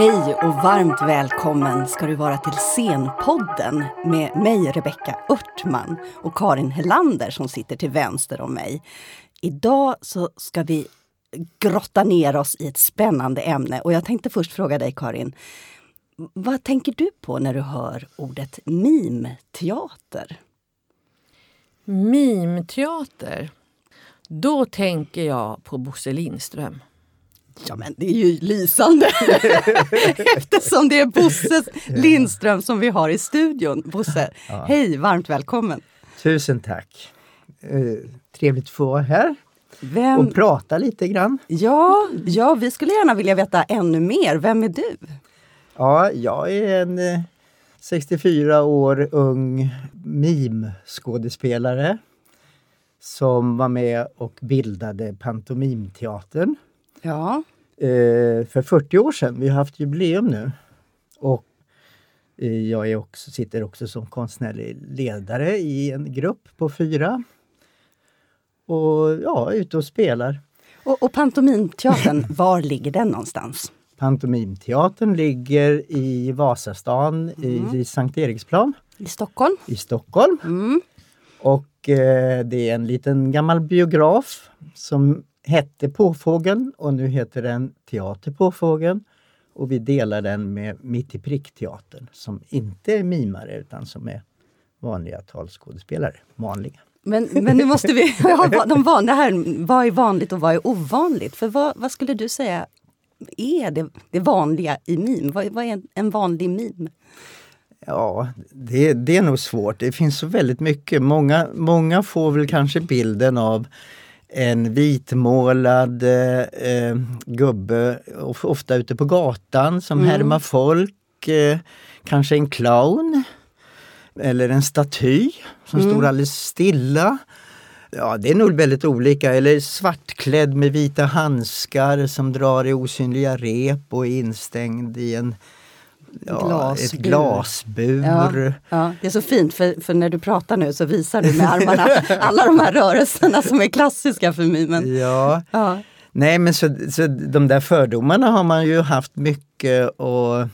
Hej och varmt välkommen ska du vara till Scenpodden med mig Rebecka Örtman och Karin Hellander som sitter till vänster om mig. Idag så ska vi grotta ner oss i ett spännande ämne och jag tänkte först fråga dig Karin. Vad tänker du på när du hör ordet mimteater? Mimteater? Då tänker jag på Bosse Lindström. Ja men det är ju lysande! Eftersom det är Bosse Lindström som vi har i studion. Bosse, ja. hej, varmt välkommen! Tusen tack! Eh, trevligt att få vara här Vem... och prata lite grann. Ja, ja, vi skulle gärna vilja veta ännu mer. Vem är du? Ja, jag är en eh, 64 år ung mimskådespelare som var med och bildade Pantomimteatern. Ja. Eh, för 40 år sedan. Vi har haft jubileum nu. Och eh, jag är också, sitter också som konstnärlig ledare i en grupp på fyra. Och ja, ute och spelar. Och, och Pantomimteatern, var ligger den någonstans? Pantomimteatern ligger i Vasastan mm. i Sankt Eriksplan. I Stockholm? I Stockholm. Mm. Och eh, det är en liten gammal biograf som hette Påfågeln och nu heter den Teater Påfågeln. Och vi delar den med Mitt i prick-teatern som inte är mimare utan som är vanliga talskådespelare. Vanliga. Men, men nu måste vi ha de vanliga här. Vad är vanligt och vad är ovanligt? För vad, vad skulle du säga är det, det vanliga i mim? Vad, vad är en vanlig mim? Ja, det, det, är nog svårt. Det finns så väldigt mycket. Många, många får väl kanske bilden av en vitmålad eh, gubbe, ofta ute på gatan, som mm. härmar folk. Eh, kanske en clown. Eller en staty som mm. står alldeles stilla. Ja, det är nog väldigt olika. Eller svartklädd med vita handskar som drar i osynliga rep och är instängd i en ja, glasbur. ett glasbur. Ja, ja, Det är så fint för, för när du pratar nu så visar du med armarna alla de här rörelserna som är klassiska för mimen. Ja. ja. Nej men så, så de där fördomarna har man ju haft mycket att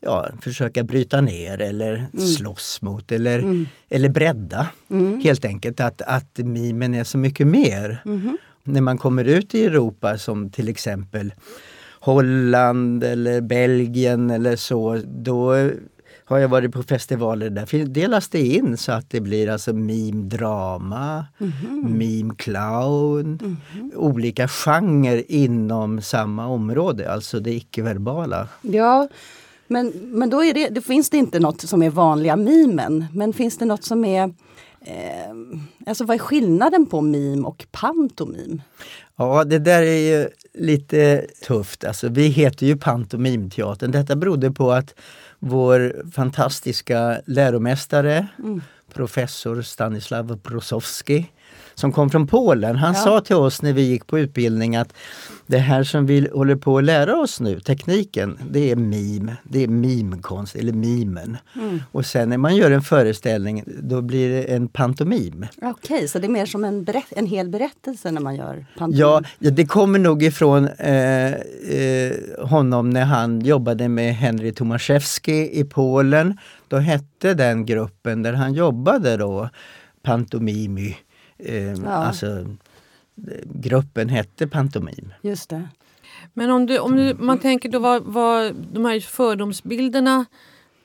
ja, försöka bryta ner eller mm. slåss mot eller, mm. eller bredda. Mm. Helt enkelt att, att mimen är så mycket mer. Mm. När man kommer ut i Europa som till exempel Holland eller Belgien eller så, då har jag varit på festivaler där delas det in så att det blir alltså meme-drama, mm -hmm. meme-clown, mm -hmm. olika genrer inom samma område, alltså det icke-verbala. Ja, men, men då, är det, då finns det inte något som är vanliga mimen, men finns det något som är eh, Alltså vad är skillnaden på mim och pantomim? Ja, det där är ju lite tufft. Alltså, vi heter ju Pantomimteatern. Detta berodde på att vår fantastiska läromästare, mm. professor Stanislav Brosowski, som kom från Polen. Han ja. sa till oss när vi gick på utbildning att det här som vi håller på att lära oss nu, tekniken, det är mim. Det är mimkonst, eller mimen. Mm. Och sen när man gör en föreställning, då blir det en pantomim. Okej, okay, så det är mer som en, en hel berättelse när man gör pantomim? Ja, det kommer nog ifrån eh, eh, honom när han jobbade med Henry Tomaszewski i Polen. Då hette den gruppen där han jobbade då Pantomimi. Eh, ja. Alltså, gruppen hette Pantomim. Just det. Men om, du, om du, man tänker då vad, vad de här fördomsbilderna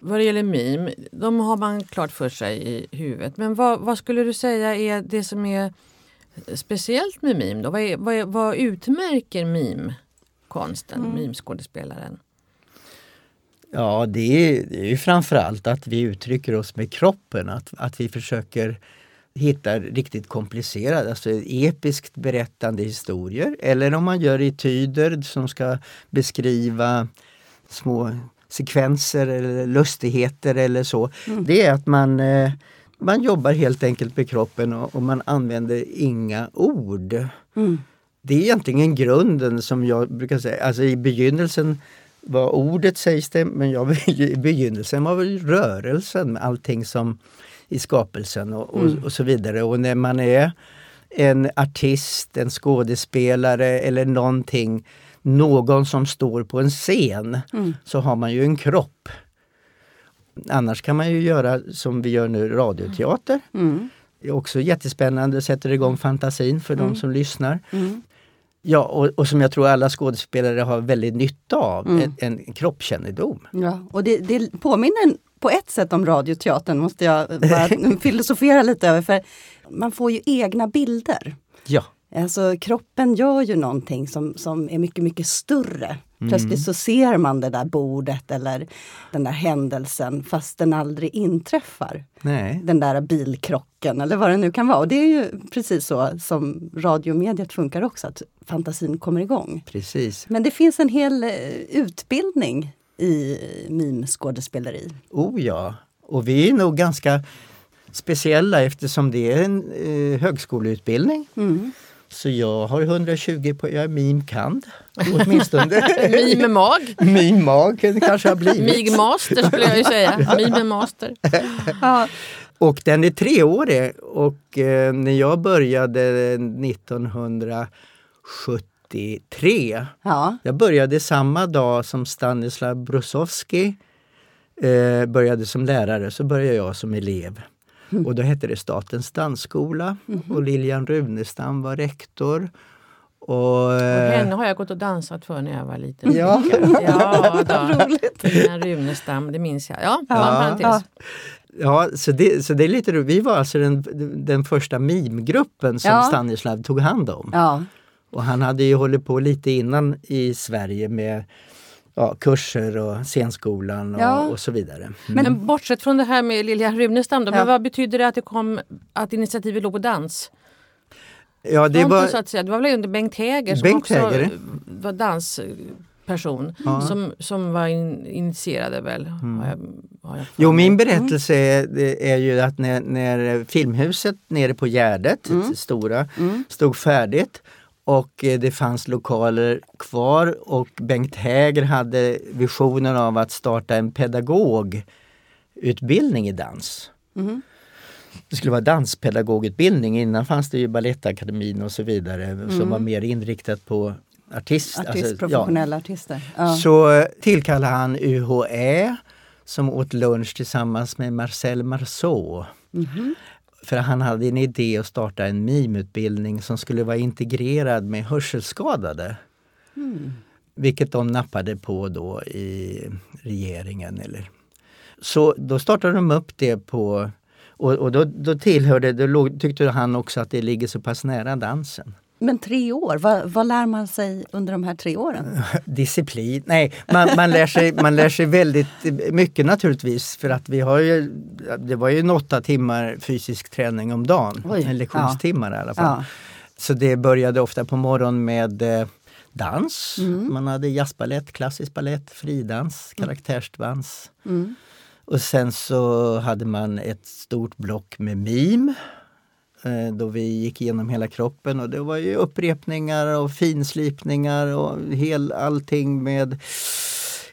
vad det gäller mim, de har man klart för sig i huvudet. Men vad, vad skulle du säga är det som är speciellt med mim? Då? Vad, är, vad, är, vad utmärker mimkonsten, mm. mimskådespelaren? Ja, det är, det är framförallt att vi uttrycker oss med kroppen, att, att vi försöker hittar riktigt komplicerade, alltså episkt berättande historier. Eller om man gör etyder som ska beskriva små sekvenser eller lustigheter eller så. Mm. Det är att man, eh, man jobbar helt enkelt med kroppen och, och man använder inga ord. Mm. Det är egentligen grunden som jag brukar säga, alltså i begynnelsen var ordet sägs det, men jag, i begynnelsen var väl rörelsen, allting som i skapelsen och, och, mm. och, så vidare. Och när man är en artist, en skådespelare eller någonting någon som står på en scen Mm. så har man ju en kropp. Annars kan man ju göra som vi gör nu, radioteater. Mm. Det är också jättespännande, sätter igång fantasin för de som lyssnar. Mm. Ja, och, och som jag tror alla skådespelare har väldigt nytta av, Mm. en, en kroppskännedom. Ja, och det, det påminner på ett sätt om radioteatern, måste jag bara filosofera lite över. För man får ju egna bilder. Ja, Alltså kroppen gör ju någonting som, som är mycket, mycket större. Plötsligt så ser man det där bordet eller den där händelsen fast den aldrig inträffar. nej. Den där bilkrocken eller vad det nu kan vara. Och det är ju precis så som radiomediet funkar också, att fantasin kommer igång. Precis. Men det finns en hel eh, utbildning i mimskådespeleri. Oh ja, och vi är nog ganska speciella eftersom det är en eh, högskoleutbildning. Mm. Så jag har 120 på, jag är mimkand åtminstone. Mimemag. Mimag kanske har blivit. Migmaster skulle jag ju säga. Mimemaster. Ja. Och den är treårig och eh, när jag började 1973 Ja. Jag började samma dag som Stanislav Brusovski eh, började som lärare, så började jag som elev. Och då hette det Statens dansskola och Lilian Runestam var rektor. Och, Och eh, henne har jag gått och dansat för när jag var liten. Ja. ja då. Lilian Runestam, det minns jag. Ja, ja. Ja. ja, så det, så det är lite roligt. Vi var alltså den, den första mimgruppen som Ja. Stanislav tog hand om. Ja. Och han hade ju hållit på lite innan i Sverige med ja, kurser och scenskolan och, Ja. och så vidare. Men, bortsett från det här med Lilian Runestam, då, Ja. men vad betyder det att, det kom, att initiativet låg på dans? Ja, det var, så att säga, det var väl under Bengt Häger som Bengt också Häger. var dansperson Ja. som, som var in, initierade väl. Har jag, har jag Jo, min berättelse är, det är ju att när, när Filmhuset nere på Gärdet, det stora, stod färdigt och eh, det fanns lokaler kvar och Bengt Häger hade visionen av att starta en pedagogutbildning i dans. Mhm. Det skulle vara danspedagogutbildning. Innan fanns det ju Balettakademin och så vidare som var mer inriktat på artist. Artist, alltså, ja. professionella artister. Ja. Så eh, tillkallade han UHÄ som åt lunch tillsammans med Marcel Marceau. Mhm. För han hade en idé att starta en mimutbildning som skulle vara integrerad med hörselskadade. Mm. Vilket de nappade på då i regeringen. Eller. Så då startade de upp det på och, och då, då tillhörde, då tyckte han också att det ligger så pass nära dansen. Men tre år, vad, vad lär man sig under de här tre åren? Disciplin, nej, man, man, lär sig, man lär sig väldigt mycket naturligtvis för att vi har ju, det var ju en åtta timmar fysisk träning om dagen, Oj, en lektionstimmar i alla fall. Ja. Så det började ofta på morgonen med eh, dans, Mm. man hade jazzbalett, klassisk ballett, fridans, karaktärsdans. Mm. Och sen så hade man ett stort block med mim då vi gick igenom hela kroppen och det var ju upprepningar och finslipningar och hel, allting med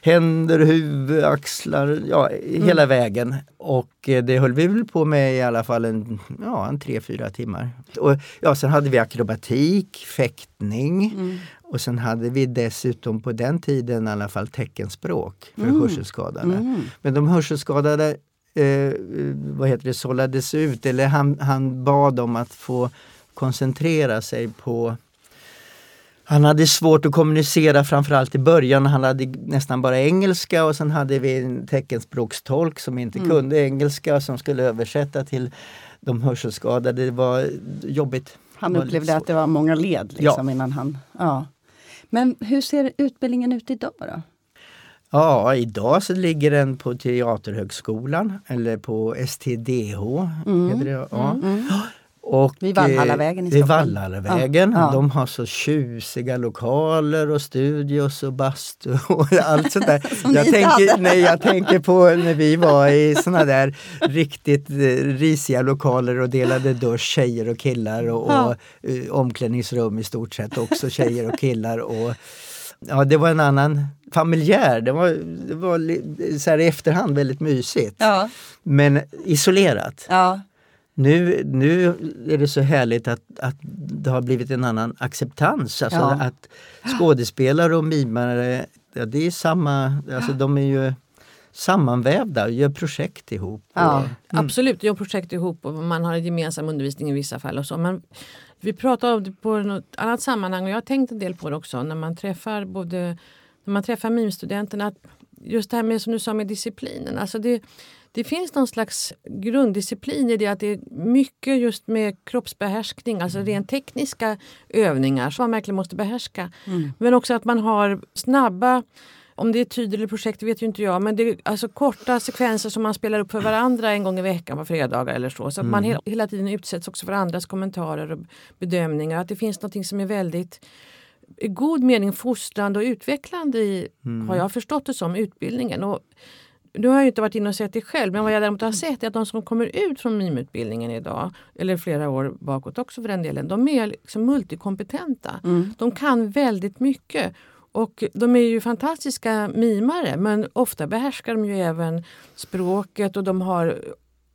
händer, huvud, axlar, ja hela vägen. Och eh, det höll vi väl på med i alla fall en, ja, en tre, fyra timmar. Och, ja, sen hade vi akrobatik, fäktning och sen hade vi dessutom på den tiden i alla fall teckenspråk för hörselskadade. Men de hörselskadade eh, vad heter det, sållades ut eller han, han bad om att få koncentrera sig på han hade svårt att kommunicera framförallt i början. Han hade nästan bara engelska och sen hade vi en teckenspråkstolk som inte kunde engelska som skulle översätta till de hörselskadade. Det var jobbigt. Han var upplevde att det var många led Ja. liksom, innan han... Ja. Men hur ser utbildningen ut idag då? Ja, idag så ligger den på Teaterhögskolan eller på STDH. Heter det, ja. Och, Vid Valhallavägen i eh, Vid Stockholm. Valhallavägen. Ja. De har så tjusiga lokaler och studios och bastu och allt sånt där. Jag, tänker, hade. nej, jag tänker på när vi var i såna där riktigt eh, risiga lokaler och delade dusch, tjejer och killar och, Ja. och eh, omklädningsrum i stort sett också tjejer och killar. Och, Ja, det var en annan familjär. Det var, det var så här i efterhand väldigt mysigt. Ja. Men isolerat. ja. nu, nu är det så härligt att, att det har blivit en annan acceptans. Alltså Ja. att skådespelare och mimare, ja, det är samma, alltså de är ju sammanvävda och gör projekt ihop. Ja. Och, Absolut, gör projekt ihop och man har gemensam undervisning i vissa fall. och så. Men vi pratar om det på något annat sammanhang och jag har tänkt en del på det också när man träffar både när man träffar mimstudenterna. Just det här med som du sa med disciplinen. Alltså det, det finns någon slags grunddisciplin i det att det är mycket just med kroppsbehärskning, alltså rent tekniska övningar som man verkligen måste behärska. Men också att man har snabba om det är tid eller projekt vet ju inte jag, men det är alltså korta sekvenser som man spelar upp för varandra en gång i veckan på fredagar eller så. Så att man he- hela tiden utsätts också för andras kommentarer och bedömningar. Att det finns något som är väldigt i god mening fostrande och utvecklande i, har jag förstått det som, utbildningen. Och nu har jag ju inte varit inne och sett det själv, men vad jag däremot har sett är att de som kommer ut från mimutbildningen idag, eller flera år bakåt också för den delen, de är liksom multikompetenta. De kan väldigt mycket. Och de är ju fantastiska mimare men ofta behärskar de ju även språket och de har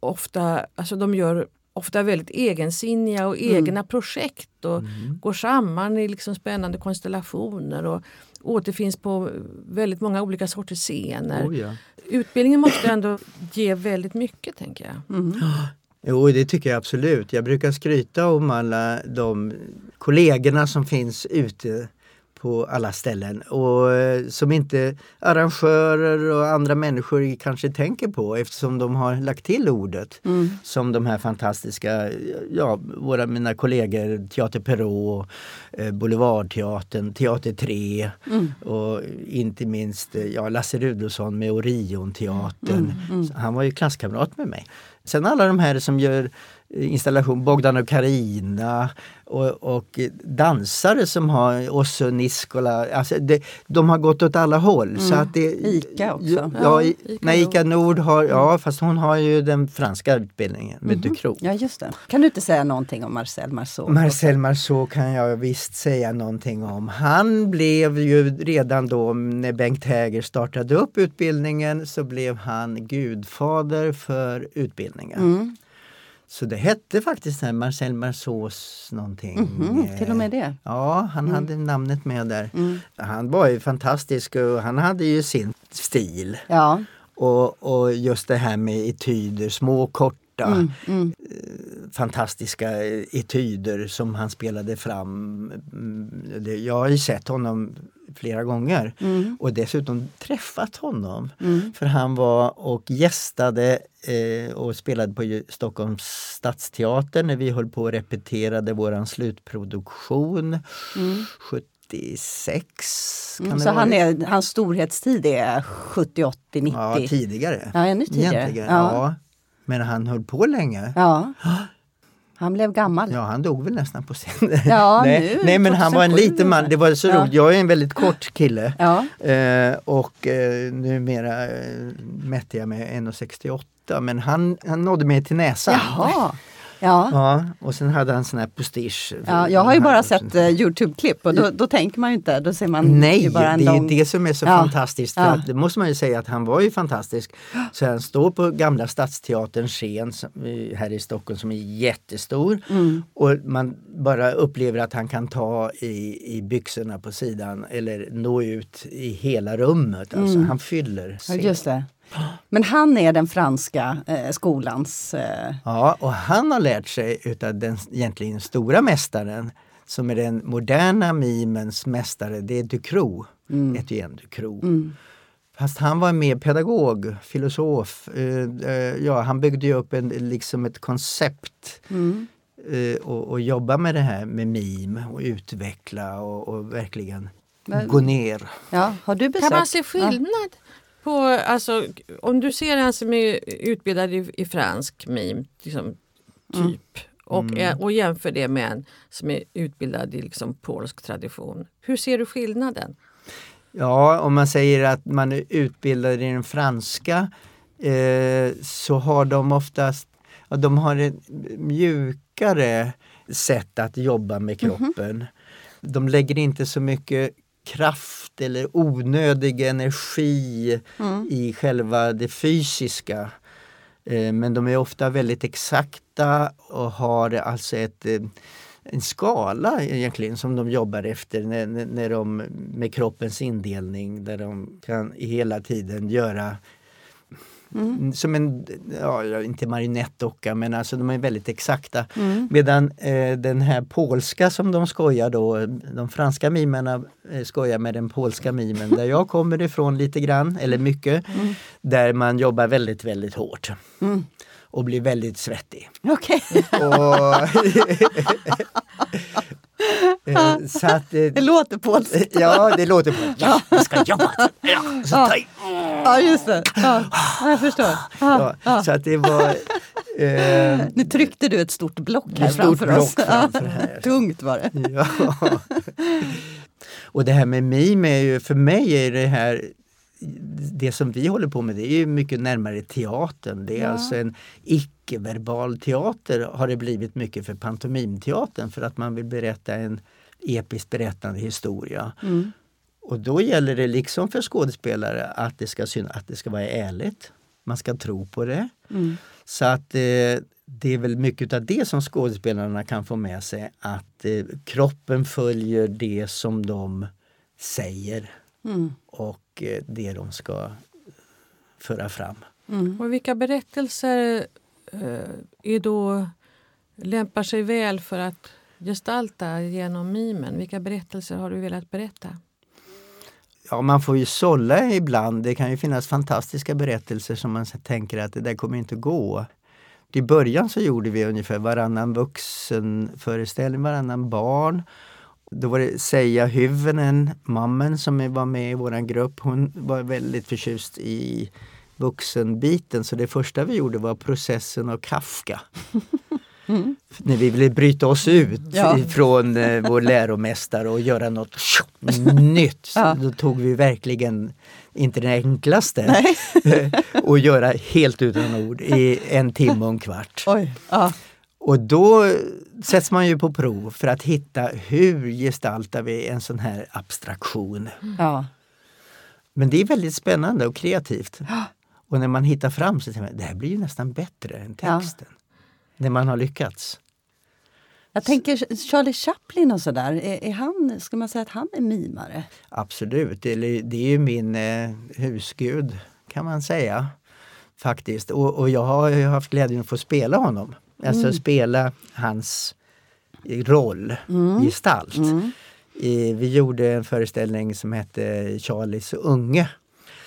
ofta, alltså de gör ofta väldigt egensinniga och egna projekt och går samman i liksom spännande konstellationer och återfinns på väldigt många olika sorters scener. Oh, ja. Utbildningen måste ändå ge väldigt mycket tänker jag. Jo, det tycker jag absolut. Jag brukar skryta om alla de kollegorna som finns ute på alla ställen och eh, som inte arrangörer och andra människor kanske tänker på eftersom de har lagt till ordet som de här fantastiska, ja, våra mina kollegor Teater Perrault, eh, Boulevardteatern, Teater 3 och inte minst eh, ja, Lasse Rudolfsson med Orionteatern. Så Han var ju klasskamrat med mig. Sen alla de här som gör installation, Bogdan och Karina och, och dansare som har Osso Niskola. Alltså det, de har gått åt alla håll. Så att det, Ica också. Ja, Ja, i, Ica nej, Nord. Ica Nord har, ja fast hon har ju den franska utbildningen med Ducros. Ja, just det. Kan du inte säga någonting om Marcel Marceau? Marcel Marceau kan jag visst säga någonting om. Han blev ju redan då när Bengt Häger startade upp utbildningen så blev han gudfader för utbildningen. Mm. Så det hette faktiskt Marcel Marceaus någonting. Mhm, till och med det. Ja, han hade namnet med där. Mm. Han var ju fantastisk och han hade ju sin stil. Ja. Och, och just det här med etyder, små korta Mm, mm. fantastiska etyder som han spelade fram. Mm, Jag har ju sett honom flera gånger Mm. och dessutom träffat honom. Mm. För han var och gästade eh, och spelade på Stockholms stadsteater när vi höll på och repeterade våran slutproduktion. 76 kan Mm. det Så han är, hans storhetstid är 70, 80, 90? Ja, tidigare. Ja, ännu tidigare. Ja. ja. Men han höll på länge. Ja. Han blev gammal. Ja, han dog väl nästan på scen. Ja, nej, nu, nej, men han var en 2007 liten man. Det var så Ja. roligt. Jag är en väldigt kort kille. Ja. Eh, och eh, numera eh, mätte jag mig 1,68 men han, han nådde mig till näsan. Jaha. Ja. Ja, och sen hade han sån här postige. Ja, jag har ju bara sett eh, Youtube-klipp och då, då tänker man ju inte, då ser man ju Nej, bara en det är lång... det som är så Ja. fantastiskt. För Ja. att, det måste man ju säga att han var ju fantastisk. Så han står på Gamla Stadsteaterns scen som, eh, här i Stockholm som är jättestor. Mm. Och man bara upplever att han kan ta i, i byxorna på sidan eller nå ut i hela rummet. Alltså, Han fyller Ja, scen. just det. Men han är den franska eh, skolans... Eh, Ja, och han har lärt sig utav den egentligen stora mästaren som är den moderna mimens mästare, det är Ducros, Etienne Ducros. Fast han var mer pedagog, filosof. Eh, eh, ja, han byggde ju upp en, liksom ett koncept eh, och, och jobba med det här med mim och utveckla och, och verkligen Men- gå ner. ja, har du besökt... Kan man se skillnad på, alltså, om du ser en som är utbildad i, i fransk mim, liksom, typ, och, och jämför det med en som är utbildad i liksom, polsk tradition. Hur ser du skillnaden? Ja, om man säger att man är utbildad i den franska eh, så har de oftast ja, de har ett mjukare sätt att jobba med kroppen. De lägger inte så mycket kraft eller onödig energi i själva det fysiska. Eh, men de är ofta väldigt exakta och har alltså ett eh, en skala egentligen som de jobbar efter när, när de, med kroppens indelning där de kan hela tiden göra Mm. Som en, ja, inte marionettdocka men alltså de är väldigt exakta. Mm. Medan eh, den här polska som de skojar då, de franska mimerna eh, skojar med den polska mimen där jag kommer ifrån lite grann, eller mycket, mm. där man jobbar väldigt, väldigt hårt. Mm. Och blir väldigt svettig. Okay. Eh, så att, eh, det låter polskt. Ja, det låter polskt. Ja, jag ska jobba. Ja, så ja. ja, just det. Ja, jag förstår. Ja, så att det var... Eh, nu tryckte du ett stort block här stort framför block oss. Framför här. Tungt var det. Ja. Och det här med mim är ju, för mig är det här det som vi håller på med det är ju mycket närmare teatern. Det är ja. alltså en icke-verbal teater har det blivit mycket för pantomimteatern för att man vill berätta en episkt berättande historia. Mm. Och då gäller det liksom för skådespelare att det ska, att det ska vara ärligt. Man ska tro på det. Mm. Så att eh, det är väl mycket av det som skådespelarna kan få med sig att eh, kroppen följer det som de säger. Mm. Och eh, det de ska föra fram. Mm. Och vilka berättelser eh, Eh, är då, lämpar sig väl för att gestalta genom mimen? Vilka berättelser har du velat berätta? Ja, man får ju sålla ibland. Det kan ju finnas fantastiska berättelser som man tänker att det där kommer inte gå. I början så gjorde vi ungefär varannan vuxen föreställning, varannan barn. Då var det Seija Hyvönen, mamman som var med i vår grupp. Hon var väldigt förtjust i vuxenbiten så det första vi gjorde var processen av Kafka. Mm. När vi ville bryta oss ut ja. från eh, vår läromästare och göra något nytt. Ja. Då tog vi verkligen, inte det enklaste, och göra helt utan ord i en timme och en kvart. Ja. Och då sätts man ju på prov för att hitta hur gestaltar vi en sån här abstraktion. Ja. Men det är väldigt spännande och kreativt. Och när man hittar fram så tänker man det här blir ju nästan bättre än texten. Ja. När man har lyckats. Jag tänker Charlie Chaplin och sådär, är, är han, ska man säga att han är mimare? Absolut, det är, det är ju min eh, husgud kan man säga. Faktiskt. Och, och jag har haft glädjen att få spela honom. Alltså mm. spela hans roll, mm. gestalt. Mm. I, vi gjorde en föreställning som hette Charlies unge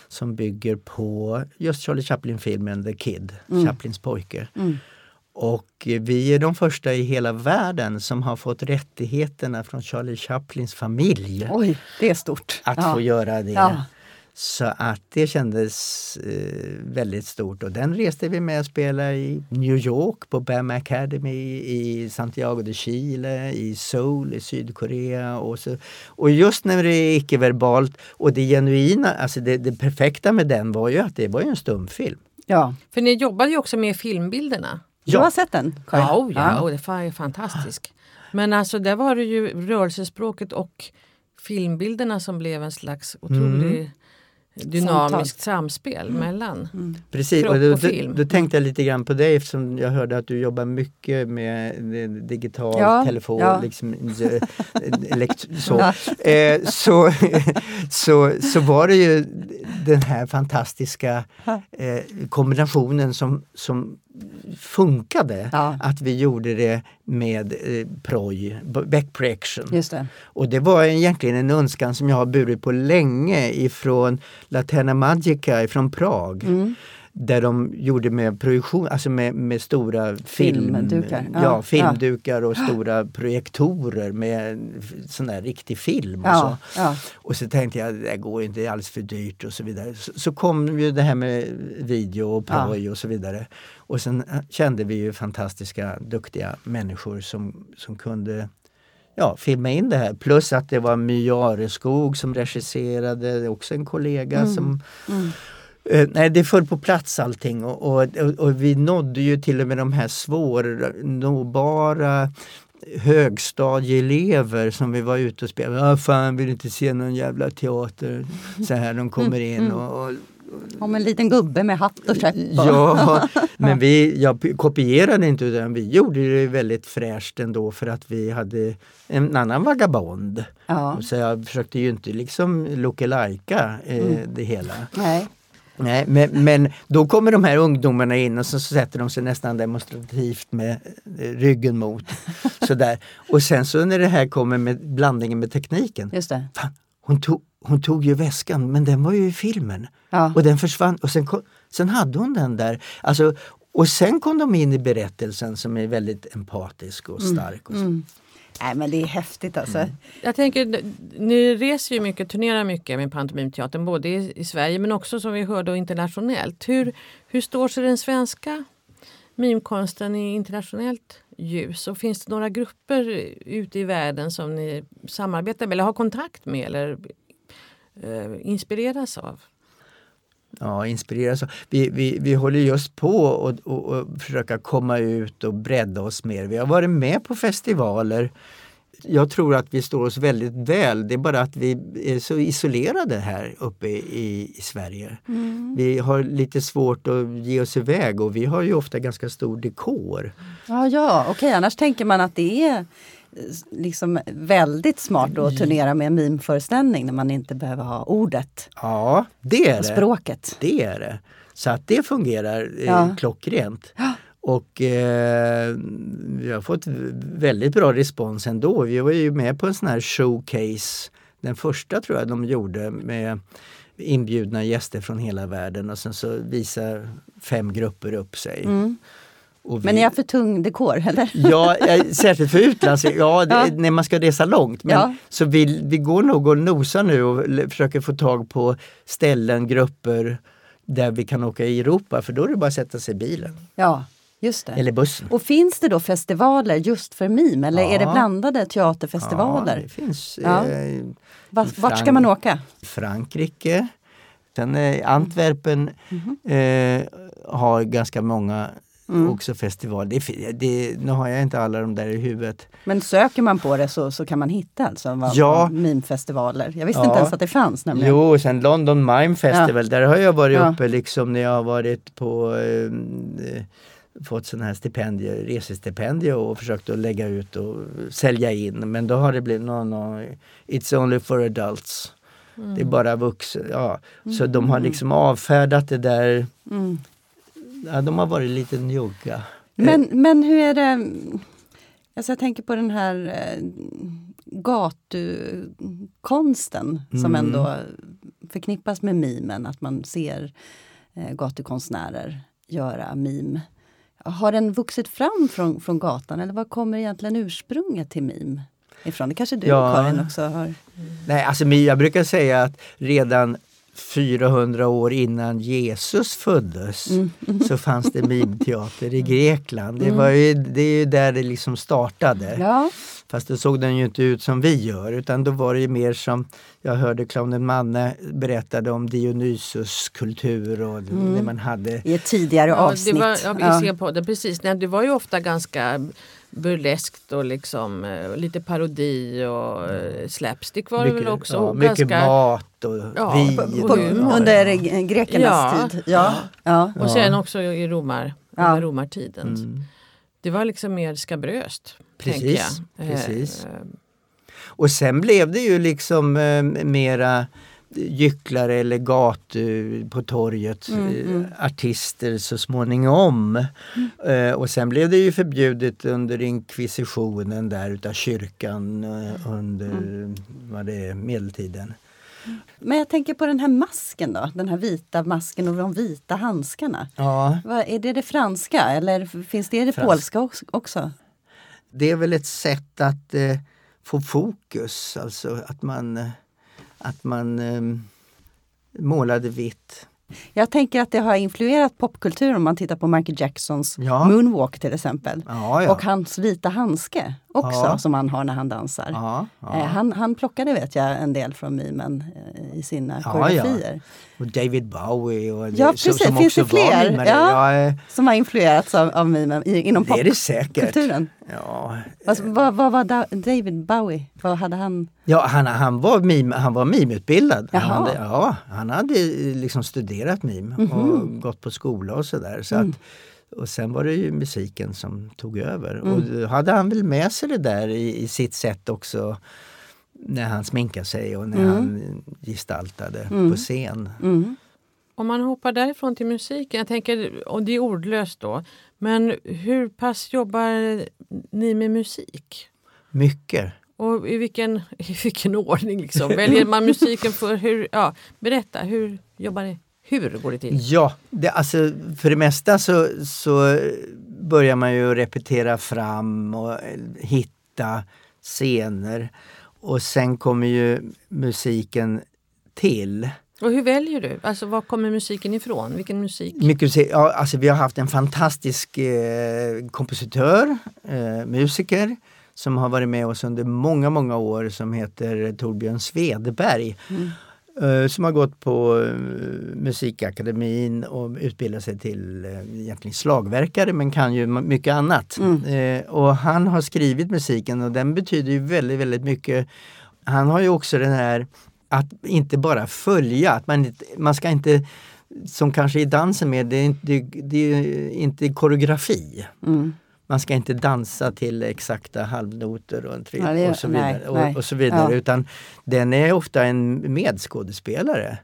som bygger på just Charlie Chaplin-filmen The Kid, mm. Chaplins pojke. Mm. Och vi är de första i hela världen som har fått rättigheterna från Charlie Chaplins familj. Oj, det är stort. Att ja. få göra det. Ja. Så att det kändes eh, väldigt stort och den reste vi med och spelade i New York på BAM Academy, i Santiago de Chile, i Seoul i Sydkorea. Och, så, och just när det är icke-verbalt och det genuina, alltså det, det perfekta med den var ju att det var en stumfilm. Ja. För ni jobbade ju också med filmbilderna. Ja. Du har sett den? Karin. Ja, oh, ja, och det var fantastisk. Men alltså där var det ju rörelsespråket och filmbilderna som blev en slags otrolig mm dynamiskt samspel mm. mellan mm. Precis, kropp och, då, och film. Då, då, tänkte jag lite grann på dig eftersom jag hörde att du jobbar mycket med digital ja, telefon. Ja. Liksom, så. Eh, så, så, så var det ju den här fantastiska eh, kombinationen som, som funkade. Ja. Att vi gjorde det med eh, proj, back projection. Just det. Och det var egentligen en önskan som jag har burit på länge ifrån Laterna Magica ifrån Prag. Mm där de gjorde med projektion, alltså med, med stora filmdukar, film, ja, ja, filmdukar och stora projektorer med sån där riktig film. Och, ja, så. Ja. och så tänkte jag, det går inte, det är alldeles för dyrt och så vidare. Så, så kom ju det här med video och proj och så vidare. Och sen eh, kände vi ju fantastiska, duktiga människor som, som kunde ja, filma in det här. Plus att det var My Areskog som regisserade, också en kollega mm. som mm Eh, nej, det föll på plats allting och, och, och, vi nådde ju till och med de här svårnåbara högstadieelever som vi var ute och spelade. Ah, fan, vill inte se någon jävla teater. Så här, de kommer in mm. och, och Om en liten gubbe med hatt och käpp. Ja, men vi, jag kopierade inte utan vi gjorde det väldigt fräscht ändå för att vi hade en annan vagabond. Ja. Så jag försökte ju inte liksom lookalika eh, Mm. det hela. Nej. Nej, men, men då kommer de här ungdomarna in och så, sätter de sig nästan demonstrativt med eh, ryggen mot. Sådär. Och sen så när det här kommer med blandningen med tekniken. Just det. Fan, hon, tog, hon tog ju väskan men den var ju i filmen. Ja. Och den försvann och sen, kom, sen hade hon den där. Alltså, och sen kom de in i berättelsen som är väldigt empatisk och stark. Och så. Mm. Nej men det är häftigt alltså. Mm. Jag tänker, ni reser ju mycket, turnerar mycket med pantomimteatern både i, i Sverige men också som vi hörde internationellt. Hur, hur står sig den svenska mimkonsten i internationellt ljus? Och finns det några grupper ute i världen som ni samarbetar med eller har kontakt med eller eh, inspireras av? Ja, inspireras. Vi, vi, vi håller just på att och, och försöka komma ut och bredda oss mer. Vi har varit med på festivaler. Jag tror att vi står oss väldigt väl. Det är bara att vi är så isolerade här uppe i, i Sverige. Vi har lite svårt att ge oss iväg och vi har ju ofta ganska stor dekor. Ja, ja okej. Annars tänker man att det är liksom väldigt smart att turnera med en mimföreställning när man inte behöver ha ordet Ja, det är det. språket. Det är det. Så att det fungerar eh, Ja. klockrent. Och eh, vi har fått väldigt bra respons ändå. Vi var ju med på en sån här showcase, den första tror jag de gjorde med inbjudna gäster från hela världen och sen så visar fem grupper upp sig. Och vi- Men ni har för tung dekor, eller? Ja, eh, särskilt för utlands... Ja, Ja. när man ska resa långt. Men, Ja. Så vi, vi går nog och nosar nu och försöker få tag på ställen, grupper där vi kan åka i Europa för då är det bara att sätta sig i bilen Ja, just det. eller bussen. Och finns det då festivaler just för mim eller är det Ja. blandade Ja, teaterfestivaler? det finns Ja. eh, Va- Vart ska Frank- man åka? Frankrike. Sen eh, Antwerpen eh, har ganska många också festivaler. Det, det, nu har jag inte alla de där i huvudet. Men söker man på det så, så kan man hitta alltså vad, Ja. mimfestivaler. Jag visste Ja. inte ens att det fanns nämligen. Jo, och sen London Mime Festival, där har jag varit Ja. uppe liksom när jag har varit på eh, fått sådana här stipendier, resestipendier och försökt att lägga ut och sälja in. Men då har det blivit no, no, It's only for adults. Det är bara vuxna. Ja. Så de har liksom avfärdat det där. Mm. Ja, de har varit lite njugga. Men, men hur är det? Alltså jag tänker på den här eh, gatukonsten som Mm. ändå förknippas med mimen, att man ser eh, gatukonstnärer göra mim. Har den vuxit fram från, från gatan eller var kommer egentligen ursprunget till mim ifrån? Det kanske du Ja. Karin också har? Nej, alltså jag brukar säga att redan 400 år innan Jesus föddes så fanns det mimteater i Grekland. Det, var ju, det är ju där det liksom startade. Ja, Fast då såg den ju inte ut som vi gör utan då var det ju mer som jag hörde clownen Manne berättade om Dionysus kultur och det man hade. i ett tidigare Ja, avsnitt. det var, ja, vi Ja. ser på det, precis. Nej, det var ju ofta ganska burleskt och liksom eh, lite parodi och eh, slapstick var det väl också. ja, och mycket mat mat och Ja, vin. på- På, under eh, grekernas Ja. tid. Ja, ja. Och sen också i romar, Ja. romartiden. Mm. Det var liksom mer skabröst. Precis, jag. Eh, precis. eh, Och sen blev det ju liksom eh, mera gycklare eller gatu på torget, Mm, eh, artister så småningom. Eh, och sen blev det ju förbjudet under inkvisitionen där utav kyrkan eh, under Mm. vad det är, medeltiden. Men jag tänker på den här masken då, den här vita masken och de vita handskarna. Ja, är det det franska eller finns det i det Fransk. polska också? det är väl ett sätt att eh, få fokus, alltså att man, eh, att man eh, målade vitt. Jag tänker att det har influerat popkulturen om man tittar på Michael Jacksons Ja. Moonwalk till exempel. Ja, ja. Och hans vita handske också Ja. som han har när han dansar. Ja, Eh, ja. Han, han plockade vet jag en del från mimen eh, i sina Ja, koreografier. Och David Bowie. Och Ja, precis. Finns det också var fler? mimare. Ja. Ja, eh, Som har influerats av, av mimen i, inom det är det säkert. popkulturen. Ja, Vad, vad, vad var Da- David Bowie? Vad hade han? Ja, han, han var, mim, han var mimutbildad. Han Jaha. hade, ja, han hade liksom studerat mim Mhm. och gått på skola och sådär. Så Mm. att, och sen var det ju musiken som tog över. Mm. Och då hade han väl med sig det där i, i sitt sätt också när han sminkade sig och när Mm. han gestaltade Mm. på scen. Mm. Om man hoppar därifrån till musiken, jag tänker, och det är ordlöst då, men hur pass jobbar ni med musik? Mycket. Och i vilken, i vilken ordning liksom? Väljer man musiken för hur, ja, berätta, hur jobbar det? Hur går det till? Ja, det, alltså, för det mesta så, så börjar man ju repetera fram och eh, hitta scener. Och sen kommer ju musiken till. Och hur väljer du? Alltså var kommer musiken ifrån? Vilken musik? Mycket, musik- ja, alltså, vi har haft en fantastisk eh, kompositör, eh, musiker som har varit med oss under många, många år som heter Torbjörn Svedberg. eh, Som har gått på eh, Musikakademin och utbildat sig till eh, egentligen slagverkare men kan ju mycket annat. Eh, Och han har skrivit musiken och den betyder ju väldigt, väldigt mycket. Han har ju också den här att inte bara följa, att man, man ska inte som kanske i dansen med, det är inte, det, det är inte koreografi. Mm. Man ska inte dansa till exakta halvnoter och, en tre, Ja, och så nej, vidare. nej. och, och så vidare. Ja. Utan den är ofta en medskådespelare.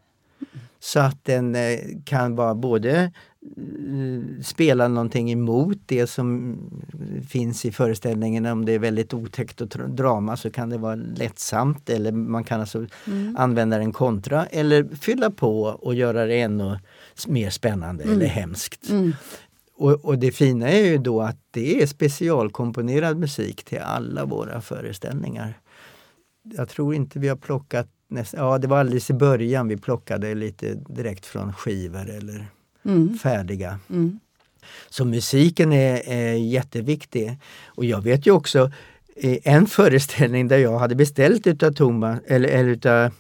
Så att den eh, kan vara både eh, spela någonting emot det som finns i föreställningen. Om det är väldigt otäckt och drama så kan det vara lättsamt eller man kan alltså använda den kontra eller fylla på och göra det ännu mer spännande eller hemskt. Mm. Och, och det fina är ju då att det är specialkomponerad musik till alla våra föreställningar. Jag tror inte vi har plockat, näst, ja det var alldeles i början vi plockade lite direkt från skivor eller Mm. färdiga. Mm. Så musiken är, är jätteviktig. Och jag vet ju också eh, en föreställning där jag hade beställt utav Thomas, eller, eller utav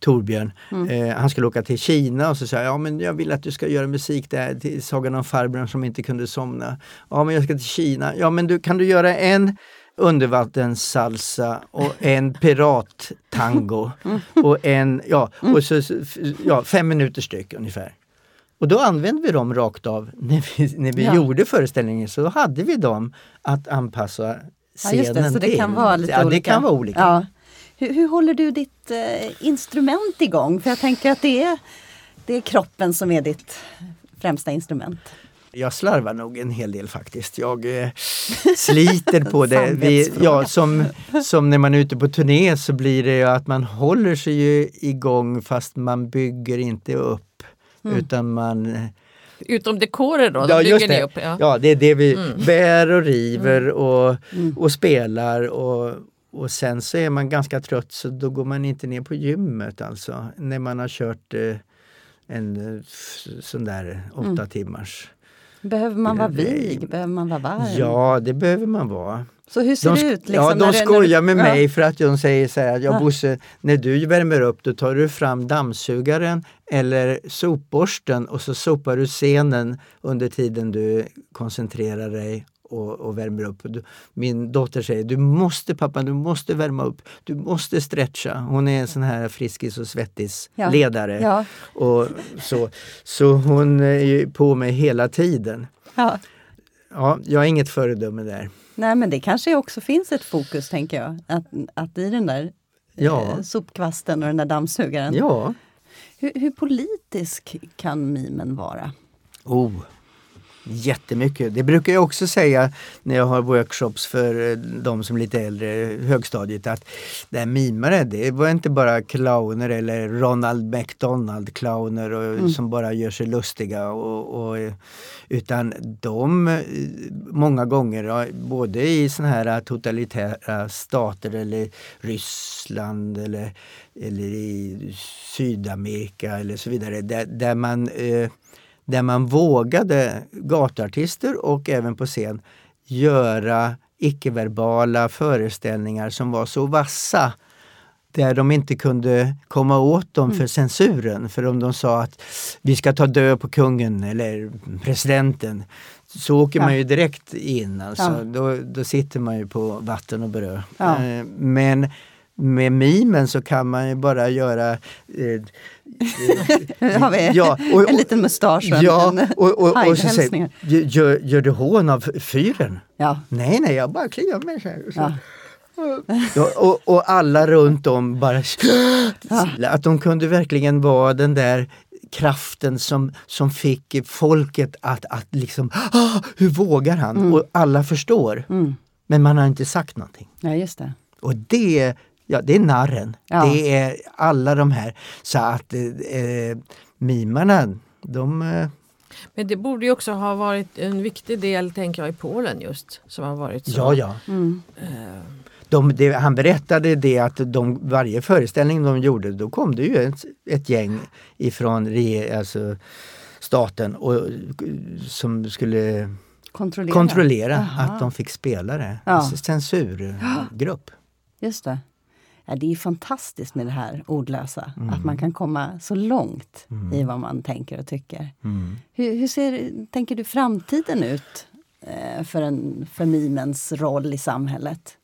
Torbjörn. Eh, han skulle åka till Kina och så sa jag, ja men jag vill att du ska göra musik där till Sagan om farbrorn som inte kunde somna. Ja men jag ska till Kina. Ja men du, kan du göra en undervattenssalsa och en pirattango och en, ja, och så, ja, fem minuter styck ungefär. Och då använde vi dem rakt av. När vi, när vi Ja. gjorde föreställningen så hade vi dem att anpassa Ja, scenen just det, så det till. kan vara lite ja, olika. det kan vara olika. Ja. Hur, hur håller du ditt eh, instrument igång? För jag tänker att det är, det är kroppen som är ditt främsta instrument. Jag slarvar nog en hel del faktiskt. Jag eh, sliter på det. Vi, ja, som, som när man är ute på turné så blir det ju att man håller sig ju igång fast man bygger inte upp. Mm. Utan man Utom dekorer då? Ja, då bygger just ni det. upp. Ja. Ja, det är det vi Mm. bär och river och, Mm. och spelar och, och sen så är man ganska trött så då går man inte ner på gymmet alltså. När man har kört eh, en eh, sån där åtta Mm. timmars. Behöver man vara Nej. vig? Behöver man vara varm? Ja, det behöver man vara. Så hur ser De, det ut? Liksom, ja, de när du- skojar med Ja. mig för att de säger så här, Ja. Bosse, när du värmer upp då tar du fram dammsugaren eller sopborsten och så sopar du scenen under tiden du koncentrerar dig och, och värmer upp. Min dotter säger, du måste pappa, du måste värma upp. Du måste stretcha. Hon är en sån här friskis och svettis Ja. Ja. Och så, så hon är ju på mig hela tiden. Ja. Ja, jag är inget föredöme där. Nej men det kanske också finns ett fokus tänker jag. Att, att i den där Ja. eh, sopkvasten och den där dammsugaren. Ja. Hur, hur politisk kan mimen vara? Oh, jättemycket. Det brukar jag också säga när jag har workshops för eh, de som är lite äldre, högstadiet, att det här mimare, det var inte bara clowner eller Ronald McDonald-clowner och, som bara gör sig lustiga. Och, och, eh, utan de, eh, många gånger, både i såna här totalitära stater eller Ryssland eller, eller i Sydamerika eller så vidare, där, där man eh, där man vågade gatuartister och även på scen göra icke-verbala föreställningar som var så vassa där de inte kunde komma åt dem för censuren. För om de sa att vi ska ta död på kungen eller presidenten så åker Ja. man ju direkt in. Alltså. Ja. Då, då sitter man ju på vatten och bröd. Ja. Eh, Men med mimen så kan man ju bara göra eh, Nu har vi Ja, och- en liten mustasch och Ja, en och, och, och så hajhälsningar. säger gör, gör du hån av fyren? Ja, Nej, nej, jag bara kliar mig så här. Så. ja. Ja, och, och alla runt om bara... Att de kunde verkligen vara den där kraften som, som fick folket att, att liksom, ah, hur vågar han? Och alla förstår. Mm. Men man har inte sagt någonting. ja just det. Och det, ja, det är narren. Ja. Det är alla de här. Så att eh, eh, mimarna, de... Eh, Men det borde ju också ha varit en viktig del, tänker jag, i Polen just. Som har varit så. ja, ja. Mm. Eh, De, det, han berättade det att de, varje föreställning de gjorde, då kom det ju ett, ett gäng ifrån reger, alltså staten och, som skulle Kontrollera. kontrollera att de fick spela det. Ja. Alltså censurgrupp. Just det. Ja, det är fantastiskt med det här ordlösa. Mm. Att man kan komma så långt i vad man tänker och tycker. Mm. Hur, hur ser, tänker du framtiden ut eh, för, en, för mimens roll i samhället?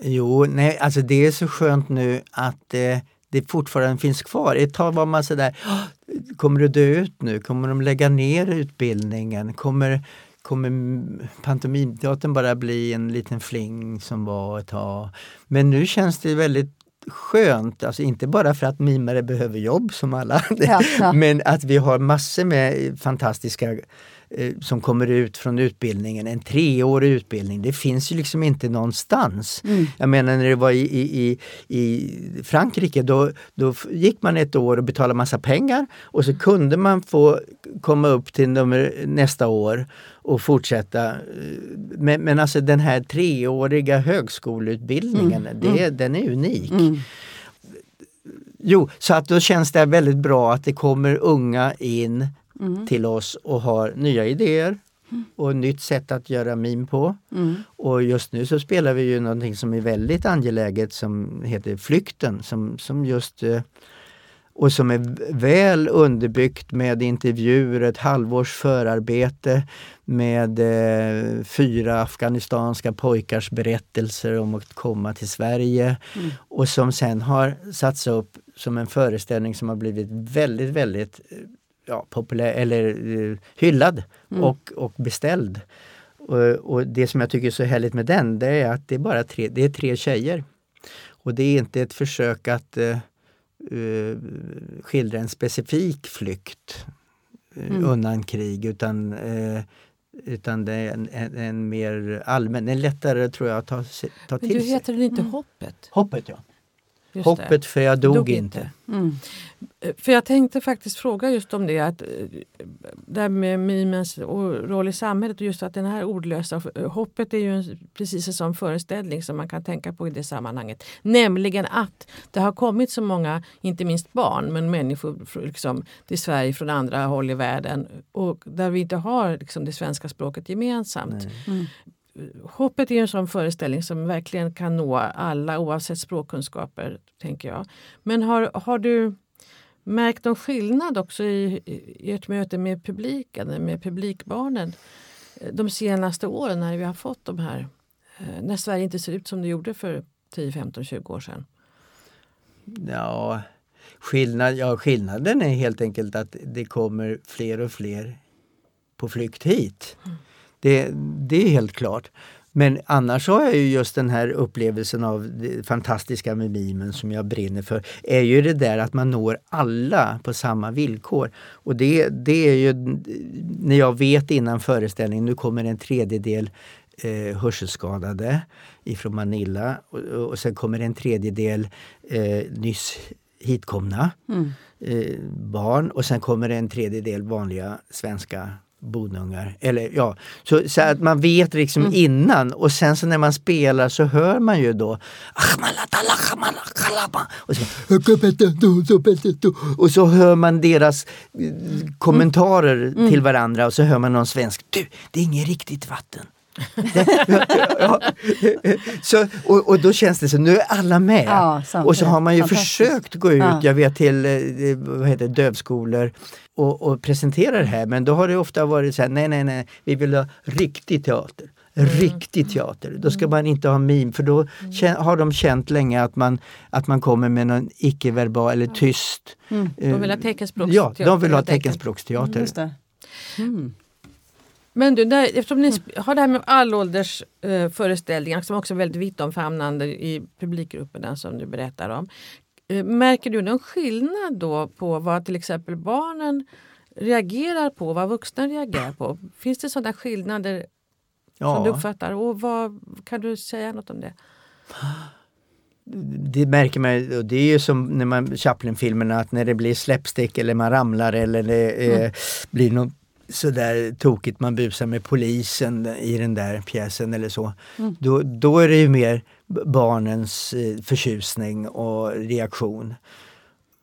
Jo, nej, alltså det är så skönt nu att eh, det fortfarande finns kvar. Ett tag var man sådär, "Åh, kommer det dö ut nu? Kommer de lägga ner utbildningen? Kommer, kommer pantomimteatern bara bli en liten fling som var ett tag? Men nu känns det väldigt skönt, alltså inte bara för att mimare behöver jobb som alla Ja, ja. men att vi har massor med fantastiska som kommer ut från utbildningen, en treårig utbildning. Det finns ju liksom inte någonstans. Mm. Jag menar när det var i, i, i, Frankrike då, då gick man ett år och betalade massa pengar och så kunde man få komma upp till nummer, nästa år och fortsätta. eh, Men, men alltså den här treåriga högskoleutbildningen, det, den är unik. Mm. Jo, så att då känns det väldigt bra att det kommer unga in Mm. till oss och har nya idéer och nytt sätt att göra mim på. Mm. Och just nu så spelar vi ju någonting som är väldigt angeläget som heter Flykten som, som just eh, och som är väl underbyggt med intervjuer, ett halvårs förarbete med eh, fyra afghanistanska pojkars berättelser om att komma till Sverige och som sen har satts upp som en föreställning som har blivit väldigt, väldigt eh, ja, populär eller eh, hyllad och, och beställd. Och, och det som jag tycker är så härligt med den, det är att det är bara tre, det är tre tjejer. Och det är inte ett försök att eh, eh, skildra en specifik flykt eh, undan krig utan, utan det är en, en, en mer allmän, en lättare tror jag att ta, ta men till du sig. heter den inte Hoppet? Hoppet ja. Just. Hoppet för jag dog, Dog inte. Mm. För jag tänkte faktiskt fråga just om det, att, eh, det här med mimens roll i samhället och just att den här ordlösa eh, hoppet är ju en, precis en sån föreställning som man kan tänka på i det sammanhanget. Nämligen att det har kommit så många, inte minst barn, men människor liksom, till Sverige från andra håll i världen och där vi inte har liksom, det svenska språket gemensamt. Mm. Hoppet är en sån föreställning som verkligen kan nå alla oavsett språkkunskaper. tänker jag. Men har, har du märkt någon skillnad också i, i ert möte med publiken, med publikbarnen eh, de senaste åren när vi har fått de här, eh, när Sverige inte ser ut som det gjorde för 10, 15, 20 år sedan? Ja, skillnad, ja, skillnaden är helt enkelt att det kommer fler och fler på flykt hit. Det, det är helt klart. Men annars har jag ju just den här upplevelsen av det fantastiska med mimen som jag brinner för, är ju det där att man når alla på samma villkor. Och det, det är ju när jag vet innan föreställningen, nu kommer en tredjedel eh, hörselskadade ifrån Manila och, och sen kommer en tredjedel eh, nyss hitkomna Mm. eh, barn och sen kommer en tredjedel vanliga svenska bonungar. Eller, ja, så, så att man vet liksom innan. Och sen så när man spelar så hör man ju då och så, och så hör man deras eh, kommentarer till varandra. Och så hör man någon svensk. Du, det är inget riktigt vatten. ja, så, och, och då känns det så, nu är alla med. Ja, och så har man ju försökt gå ut, Ja. jag vet till eh, vad heter, dövskolor och, och presentera det här men då har det ofta varit så här, nej nej nej, vi vill ha riktig teater. Riktig teater, då ska man inte ha mim för då kän- har de känt länge att man, att man kommer med någon icke-verbal eller tyst. Mm. De vill ha eh, teckenspråksteater. Ja, de vill ha teckenspråksteater. Det. Mm. Men du, där, eftersom ni sp- har det här med allålders eh, föreställningar som också är väldigt vittomfamnande i publikgrupperna som du berättar om. Eh, märker du någon skillnad då på vad till exempel barnen reagerar på, vad vuxna reagerar på? Finns det sådana skillnader som du Ja, uppfattar? Och vad, kan du säga något om det? det märker man och det är ju som när man Chaplin-filmerna att när det blir slapstick eller man ramlar eller det eh, blir något sådär tokigt, man busar med polisen i den där pjäsen eller så. Då, då är det ju mer barnens eh, förtjusning och reaktion.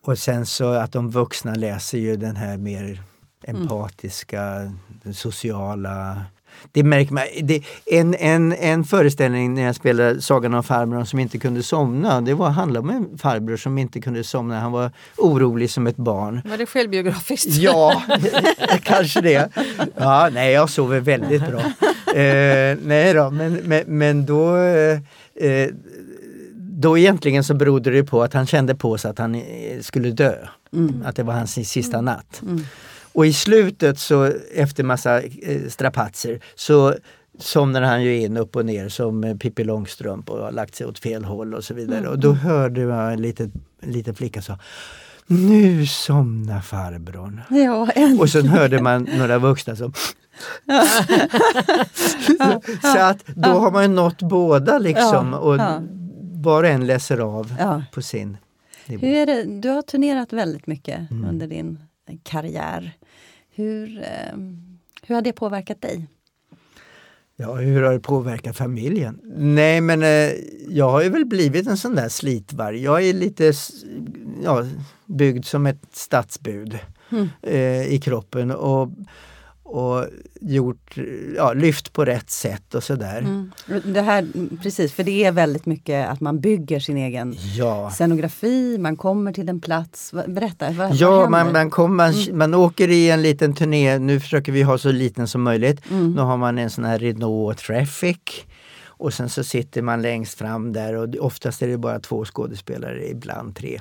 Och sen så att de vuxna läser ju den här mer empatiska, den sociala det märker man. Det, en, en, en föreställning när jag spelade Sagan om farbrorn som inte kunde somna, det var, handlade om en farbror som inte kunde somna. Han var orolig som ett barn. Var det självbiografiskt? Ja, kanske det. Ja, nej, jag sover väldigt bra. Eh, nej då, men, men, men då eh, eh, då egentligen så berodde det på att han kände på sig att han eh, skulle dö. Att det var hans sista natt. Och i slutet så efter massa eh, strapatser så somnade han ju in upp och ner som eh, Pippi Långstrump och har lagt sig åt fel håll och så vidare. Och då hörde jag en liten, en liten flicka sa Nu somnar farbrorn. Ja. Och sen hörde man några vuxna som Så att då har man ju nått båda liksom och var och en läser av på sin nivå. Hur är det? Du har turnerat väldigt mycket Mm. under din karriär. Hur, eh, hur har det påverkat dig? Ja, hur har det påverkat familjen? Nej men eh, jag har ju väl blivit en sån där slitvarg. Jag är lite ja, byggd som ett stadsbud eh, i kroppen och, och gjort, ja, lyft på rätt sätt och sådär. Mm. Det här, precis, för det är väldigt mycket att man bygger sin egen Ja. scenografi, man kommer till en plats. Berätta, vad, vad Ja, händer? man, man, kom, man, man åker i en liten turné, nu försöker vi ha så liten som möjligt. Nu har man en sån här Renault Traffic och sen så sitter man längst fram där och oftast är det bara två skådespelare, ibland tre.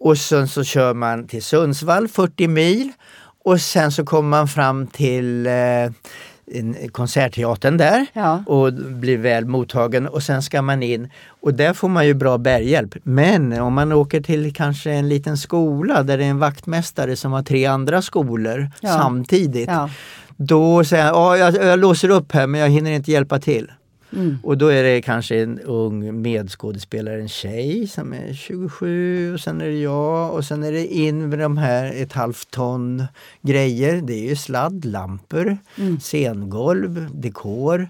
Och sen så kör man till Sundsvall, 40 mil och sen så kommer man fram till eh, Konsertteatern där Ja. och blir väl mottagen och sen ska man in och där får man ju bra bärhjälp. Men om man åker till kanske en liten skola där det är en vaktmästare som har tre andra skolor Ja. samtidigt. Ja. Då säger han, ja, jag, jag låser upp här men jag hinner inte hjälpa till. Mm. Och då är det kanske en ung medskådespelare, en tjej som är 27 och sen är det jag och sen är det in med de här ett halvt ton grejer. Det är ju sladd, lampor, scengolv, dekor,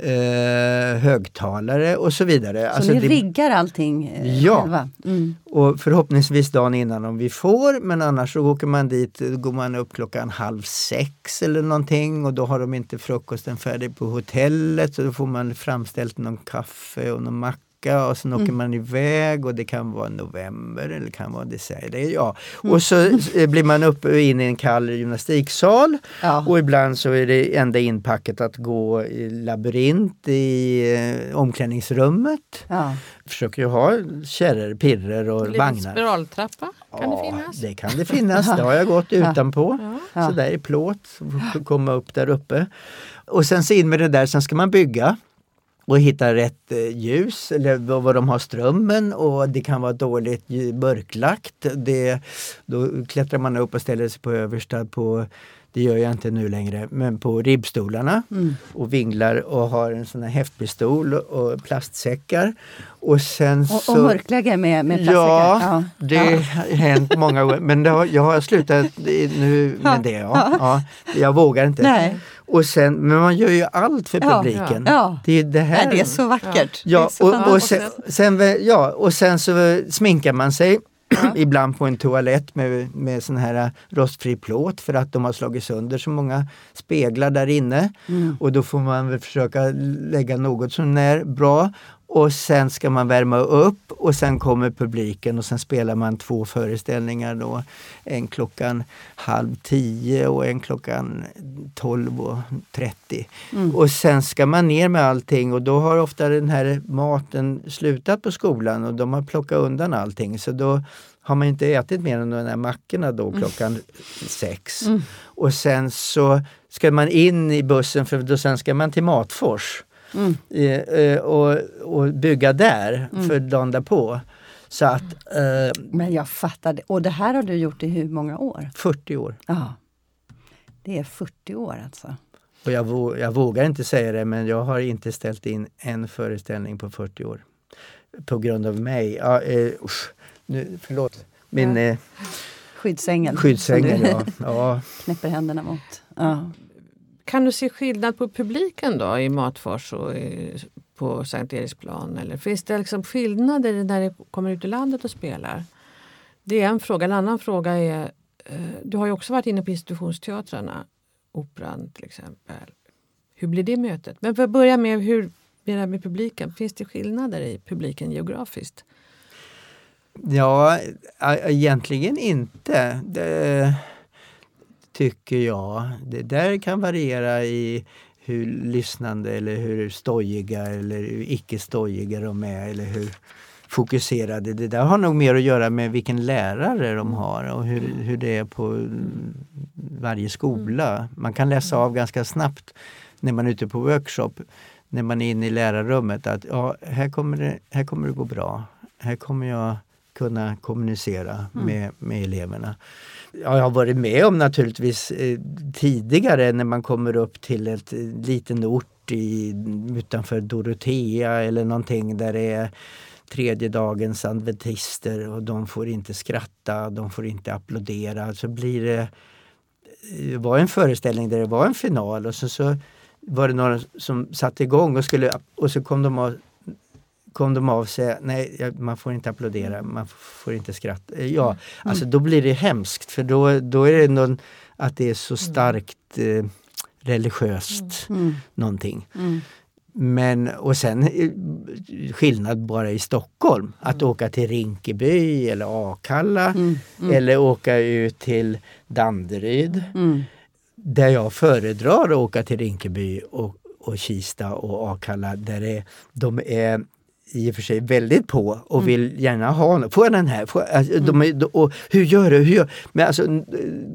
eh, högtalare och så vidare. Så ni det- riggar allting eh, Ja. själva? Mm. och förhoppningsvis dagen innan om vi får, men annars så åker man dit, går man upp klockan halv sex eller någonting och då har de inte frukosten färdig på hotellet så då får man framställt någon kaffe och någon macka och sen åker man iväg och det kan vara november eller det kan vara december. Det är- Ja. Och så eh, blir man upp och in i en kall gymnastiksal Ja. och ibland så är det enda inpacket att gå i labyrint i eh, omklädningsrummet Ja. försöker ju ha kärror, pirrer och Liten vagnar. spiraltrappa kan det Ja, finnas? det kan det finnas. Det har jag gått utanpå. Ja. Så där i plåt, komma upp där uppe. Och sen så in med det där, sen ska man bygga och hitta rätt eh, ljus eller var de har strömmen och det kan vara dåligt mörklagt. Det, då klättrar man upp och ställer sig på översta på det gör jag inte nu längre, men på ribbstolarna och vinglar och har en sån här häftpistol och plastsäckar. Och sen Och, så... och mörklägga med, med plastsäckar? Ja, det har hänt många gånger. Men har, jag har slutat nu med det. Ja. Ja, jag vågar inte. Nej. Och sen, men man gör ju allt för Ja, publiken. ja. Det är det här. Nej, det är så vackert. Ja, och, och, sen, sen, ja, och sen så sminkar man sig Ibland på en toalett med, med sån här rostfri plåt för att de har slagit sönder så många speglar där inne. Mm. Och då får man väl försöka lägga något som är bra. Och sen ska man värma upp och sen kommer publiken och sen spelar man två föreställningar då. En klockan halv tio och en klockan tolv och trettio. Mm. Och sen ska man ner med allting och då har ofta den här maten slutat på skolan och de har plockat undan allting. Så då har man inte ätit mer än de här mackorna då klockan sex. Mm. Och sen så ska man in i bussen för då sen ska man till Matfors Mm. eh, eh, och, och bygga där Mm. för dagen därpå. Så att eh, Men jag fattar det. Och det här har du gjort i hur många år? 40 år. Ja. Det är 40 år alltså. Och jag, vå- jag vågar inte säga det men jag har inte ställt in en föreställning på 40 år. På grund av mig. Ja, eh, usch, nu, förlåt. Min Ja. eh, Skyddsängeln. skyddsängel, som du ja. ja. knäpper händerna mot. Ja. Kan du se skillnad på publiken då i Matfors och i, på Sankt Eriksplan? Eller finns det liksom skillnader när det kommer ut i landet och spelar? Det är en fråga. En annan fråga är, eh, du har ju också varit inne på institutionsteatrarna, Operan till exempel. Hur blir det mötet? Men för att börja med, hur blir det med publiken? Finns det skillnader i publiken geografiskt? Ja, e-, egentligen inte. Det tycker jag. Det där kan variera i hur lyssnande eller hur stojiga eller hur icke stojiga de är eller hur fokuserade. Det där har nog mer att göra med vilken lärare de har och hur, hur det är på varje skola. Man kan läsa av ganska snabbt när man är ute på workshop, när man är inne i lärarrummet att ja, här, kommer det, här kommer det gå bra. Här kommer jag kunna kommunicera med, med eleverna. Ja, jag har varit med om naturligtvis eh, tidigare när man kommer upp till ett eh, liten ort i, utanför Dorotea eller någonting där det är tredje dagens adventister och de får inte skratta, de får inte applådera. Så blir det, det var en föreställning där det var en final och så, så var det några som satte igång och, skulle, och så kom de av, kom de av sig, nej man får inte applådera, man får inte skratta. Eh, Ja, alltså då blir det hemskt för då, då är det någon, att det är så starkt eh, religiöst Mm. någonting. Mm. Men och sen eh, skillnad bara i Stockholm. Att åka till Rinkeby eller Akalla Mm. Mm. eller åka ut till Danderyd. Mm. Där jag föredrar att åka till Rinkeby och, och Kista och Akalla där det, de är i och för sig väldigt på och vill gärna ha något. Får jag den här? Får jag, alltså, de är, och hur gör du? Hur gör? Men alltså,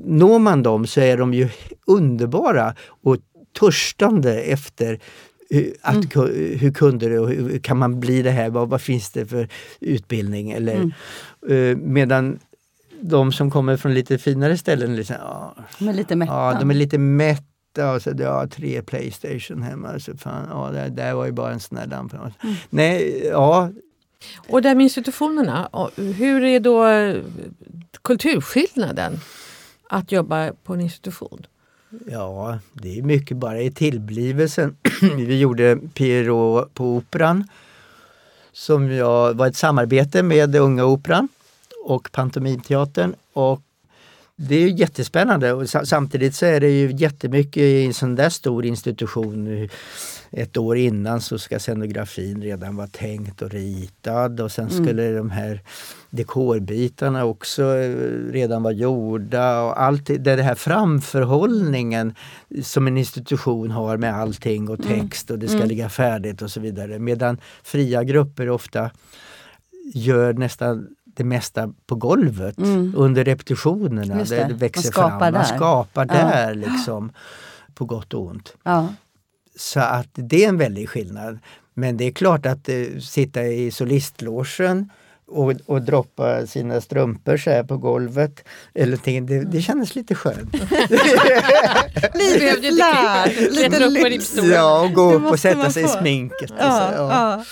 når man dem så är de ju underbara och törstande efter hur, att, ku- hur kunde det och hur kan man bli det här? Vad, vad finns det för utbildning? Eller, eh, medan de som kommer från lite finare ställen, liksom, ja, De är lite mätta. Ja, de är lite mätta. Och så, ja, tre Playstation hemma. Så fan, ja, det där var ju bara en sån där lampa. Nej, ja, Och det här med institutionerna, hur är då eh, kulturskillnaden att jobba på en institution? ja, det är mycket bara i tillblivelsen. Vi gjorde Pierrot på Operan. Som jag, var ett samarbete med Unga Operan och Pantomimteatern. Och det är ju jättespännande och sa- samtidigt så är det ju jättemycket i en sån där stor institution. Ett år innan så ska scenografin redan vara tänkt och ritad och sen skulle de här dekorbitarna också eh, redan vara gjorda och allt det det här framförhållningen som en institution har med allting och text och det ska ligga färdigt och så vidare. Medan fria grupper ofta gör nästan det mesta på golvet under repetitionerna. Just det. det. växer Man skapar fram. Man där. skapar Ja. där liksom. På gott och ont. Ja. Så att det är en väldig skillnad. Men det är klart att eh, sitta i solistlogen och, och droppa sina strumpor så här på golvet. Eller någonting, det, det kändes lite skönt. Lite upp på lyx. ja, och gå upp och sätta man sig i sminket. Ja, ja.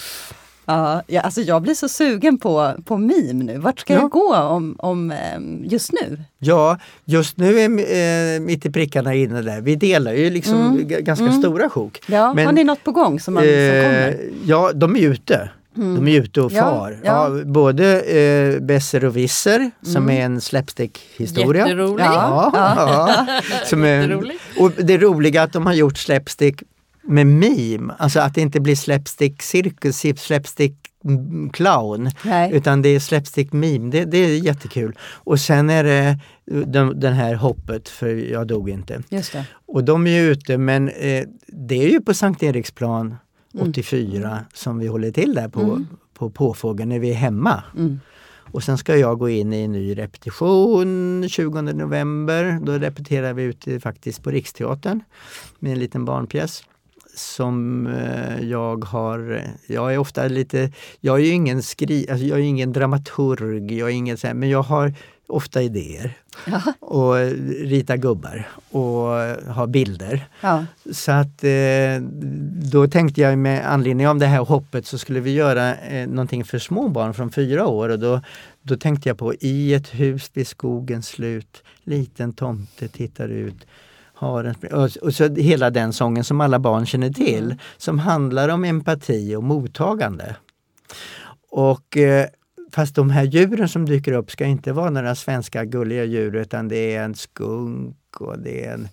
Ja. Ja, ja, alltså jag blir så sugen på, på meme nu. Vart ska Ja. jag gå om, om, ehm, just nu? Ja, just nu är eh, mitt i prickarna inne där. Vi delar ju liksom Mm. ganska Mm. stora sjok. Ja, Men, har ni något på gång som, man, som Eh, kommer? ja, de är ute. De är ute och Ja, far. ja. Ja, både eh, Besser och Visser som är en slapstick-historia. Jätterolig. Ja, ja. Som är, Jätterolig. och det roliga är att de har gjort slapstick med meme, alltså att det inte blir slapstick cirkus, slapstick mm, clown, Nej. utan det är slapstick meme. Det, det är jättekul. Och sen är det den, den här hoppet, för jag dog inte. Just det. Och de är ju ute men eh, det är ju på Sankt Eriksplan Mm. 84 som vi håller till där på, på Påfågeln när vi är hemma. Mm. Och sen ska jag gå in i en ny repetition 20 november. Då repeterar vi ute faktiskt på Riksteatern med en liten barnpjäs som eh, jag har, jag är ofta lite, jag är ju ingen skri, alltså jag är ingen dramaturg, jag är ingen så här, men jag har ofta idéer. Och rita gubbar och ha bilder. Ja. Så att eh, då tänkte jag med anledning av det här hoppet så skulle vi göra eh, någonting för små barn från fyra år och då, då tänkte jag på I ett hus vid skogens slut, liten tomte tittar ut. Har en, och, så hela den sången som alla barn känner till som handlar om empati och mottagande. Och eh, Fast de här djuren som dyker upp ska inte vara några svenska gulliga djur utan det är en skunk och det är en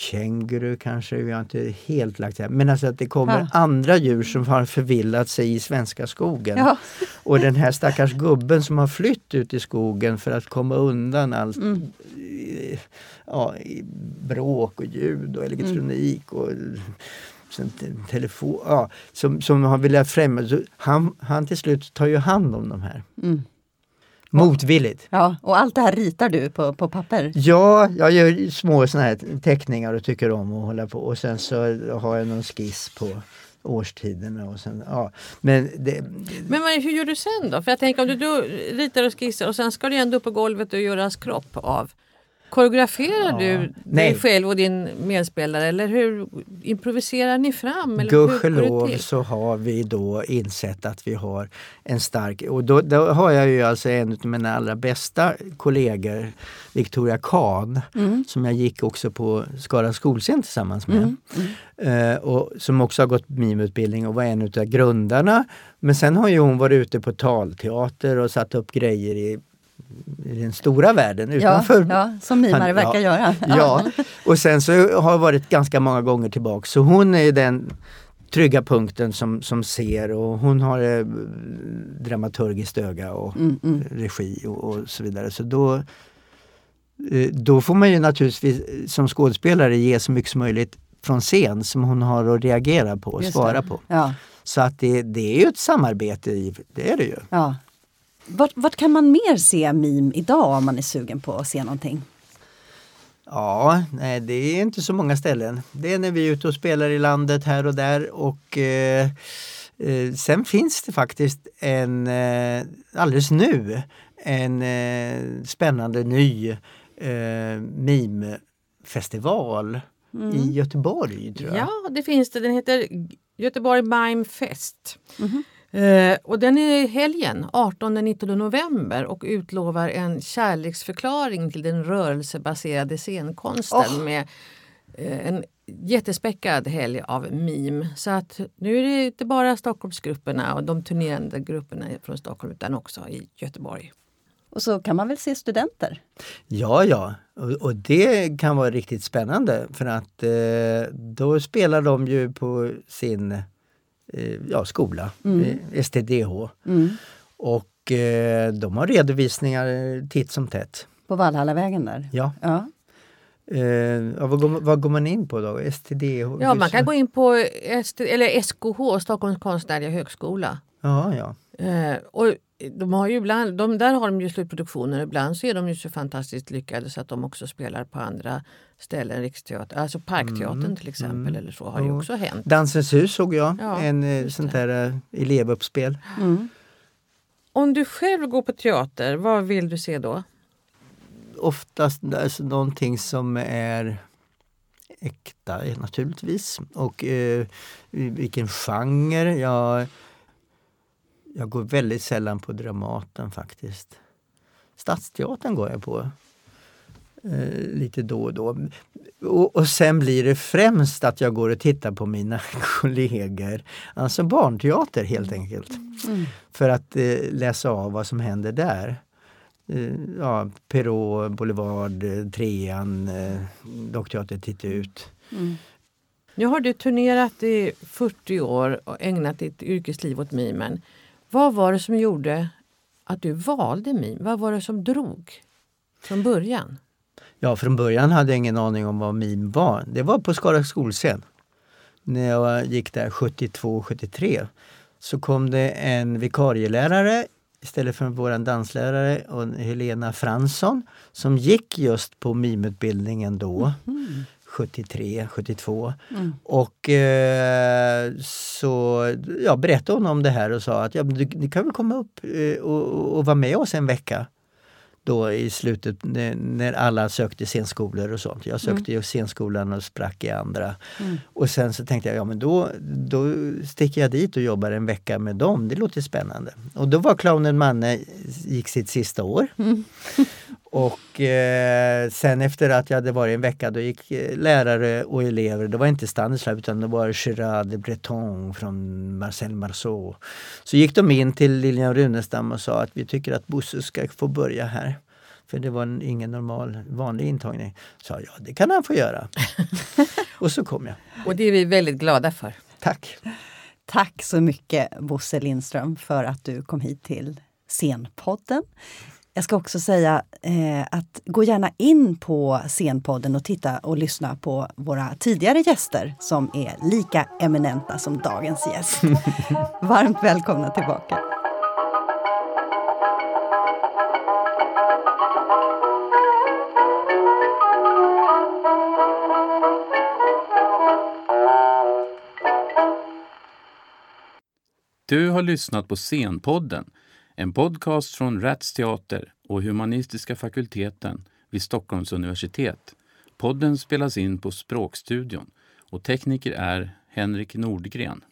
känguru kanske, vi har inte helt lagt det. Men alltså att det kommer Ja. andra djur som har förvillat sig i svenska skogen. Ja. Och den här stackars gubben som har flytt ut i skogen för att komma undan allt Mm. eh, ja, bråk och ljud och elektronik och sen te- telefon, ja, som, som har velat främja. Han, han till slut tar ju hand om de här. Mm. Motvilligt. ja. Och allt det här ritar du på, på papper? Ja, jag gör små såna här teckningar och tycker om att hålla på och sen så har jag någon skiss på årstiderna och sen, ja. Men det, Men vad, hur gör du sen då? För jag tänker om du då ritar och skissar och sen ska du ändå upp på golvet och göra kropp av. Koreograferar Ja. du dig Nej. själv och din medspelare eller hur improviserar ni fram? Eller Gudskelov så har vi då insett att vi har en stark, och då, då har jag ju alltså en av mina allra bästa kollegor, Victoria Kahn, Mm. som jag gick också på Skara skolscen tillsammans med. Mm. Eh, och som också har gått mimutbildning och var en av grundarna. Men sen har ju hon varit ute på talteater och satt upp grejer i, i den stora världen Ja, utanför ja, som mimare verkar ja. göra. Ja, och sen så har jag varit ganska många gånger tillbaka. Så hon är den trygga punkten som, som ser och hon har eh, dramaturgiskt öga och Mm, mm. regi och, och så vidare. Så då, eh, då får man ju naturligtvis som skådespelare ge så mycket som möjligt från scen som hon har att reagera på och Just svara det. på. Ja, Så att det, det är ju ett samarbete, det är det ju. ja. Vart, vart kan man mer se mim idag om man är sugen på att se någonting? Ja, nej, det är inte så många ställen. Det är när vi är ute och spelar i landet här och där och eh, eh, sen finns det faktiskt en, eh, alldeles nu, en eh, spännande ny eh, mimfestival i Göteborg tror jag. Ja, det finns det. Den heter Göteborg Mime Fest. Mhm. Eh, och den är i helgen, 18-19 november och utlovar en kärleksförklaring till den rörelsebaserade scenkonsten Åh. med eh, en jättespäckad helg av mim. Så att nu är det inte bara Stockholmsgrupperna och de turnerande grupperna från Stockholm utan också i Göteborg. Och så kan man väl se studenter? Ja, ja. Och, och det kan vara riktigt spännande för att eh, då spelar de ju på sin eh, ja, skola, eh, STDH. Mm. Och eh, de har redovisningar eh, titt som tätt. På Valhallavägen där? Ja. Ja. Eh, ja, vad, går, vad går man in på då? STDH? Ja, man kan gå in på ST, eller SKH, Stockholms konstnärliga högskola. Ja, ja. Eh, och de har ju ibland, de, där har de ju slutproduktioner. Ibland så är de ju så fantastiskt lyckade så att de också spelar på andra ställen. Riksteater, alltså Parkteatern till exempel. Eller så har ju också hänt. Dansens hus såg jag, Ja, en eh, sånt där eh, elevuppspel. Mm. Om du själv går på teater, vad vill du se då? Oftast alltså, någonting som är äkta naturligtvis. Och eh, vilken genre. Jag, jag går väldigt sällan på Dramaten faktiskt. Stadsteatern går jag på. Eh, lite då och då. och, och, sen blir det främst att jag går och tittar på mina kollegor. Alltså barnteater helt enkelt. Mm. För att eh, läsa av vad som händer där. Eh, ja, Perrault, Boulevard, eh, Trean, eh, Dockteater Titta ut. Mm. Nu har du turnerat i 40 år och ägnat ditt yrkesliv åt mimen. Vad var det som gjorde att du valde mim? Vad var det som drog från början? Ja, från början hade jag ingen aning om vad mim var. Det var på Skara skolscen. När jag gick där 72-73 så kom det en vikarielärare istället för vår danslärare Helena Fransson som gick just på mimutbildningen då. Mm. 73, 72. Mm. Och eh, så ja, berättade hon om det här och sa att ja, du, du kan väl komma upp eh, och, och vara med oss en vecka då i slutet när alla sökte scenskolor och sånt. Jag sökte mm. ju scenskolan och sprack i andra. Mm. Och sen så tänkte jag, ja men då, då sticker jag dit och jobbar en vecka med dem. Det låter spännande. Och då var clownen Manne, gick sitt sista år. Mm. och eh, sen efter att jag hade varit en vecka då gick eh, lärare och elever, det var inte Stanislav utan det var Gerard de Breton från Marcel Marceau. Så gick de in till Lilian Runestam och sa att vi tycker att Bosse ska få börja här. För det var en, ingen normal, vanlig intagning. Så ja, det kan han få göra. och så kom jag. Och det är vi väldigt glada för. Tack! Tack så mycket Bosse Lindström för att du kom hit till Scenpodden. Jag ska också säga eh, att gå gärna in på Scenpodden och titta och lyssna på våra tidigare gäster som är lika eminenta som dagens gäst. Varmt välkomna tillbaka! Du har lyssnat på Scenpodden, en podcast från Rats Teater och Humanistiska fakulteten vid Stockholms universitet. Podden spelas in på Språkstudion och tekniker är Henrik Nordgren.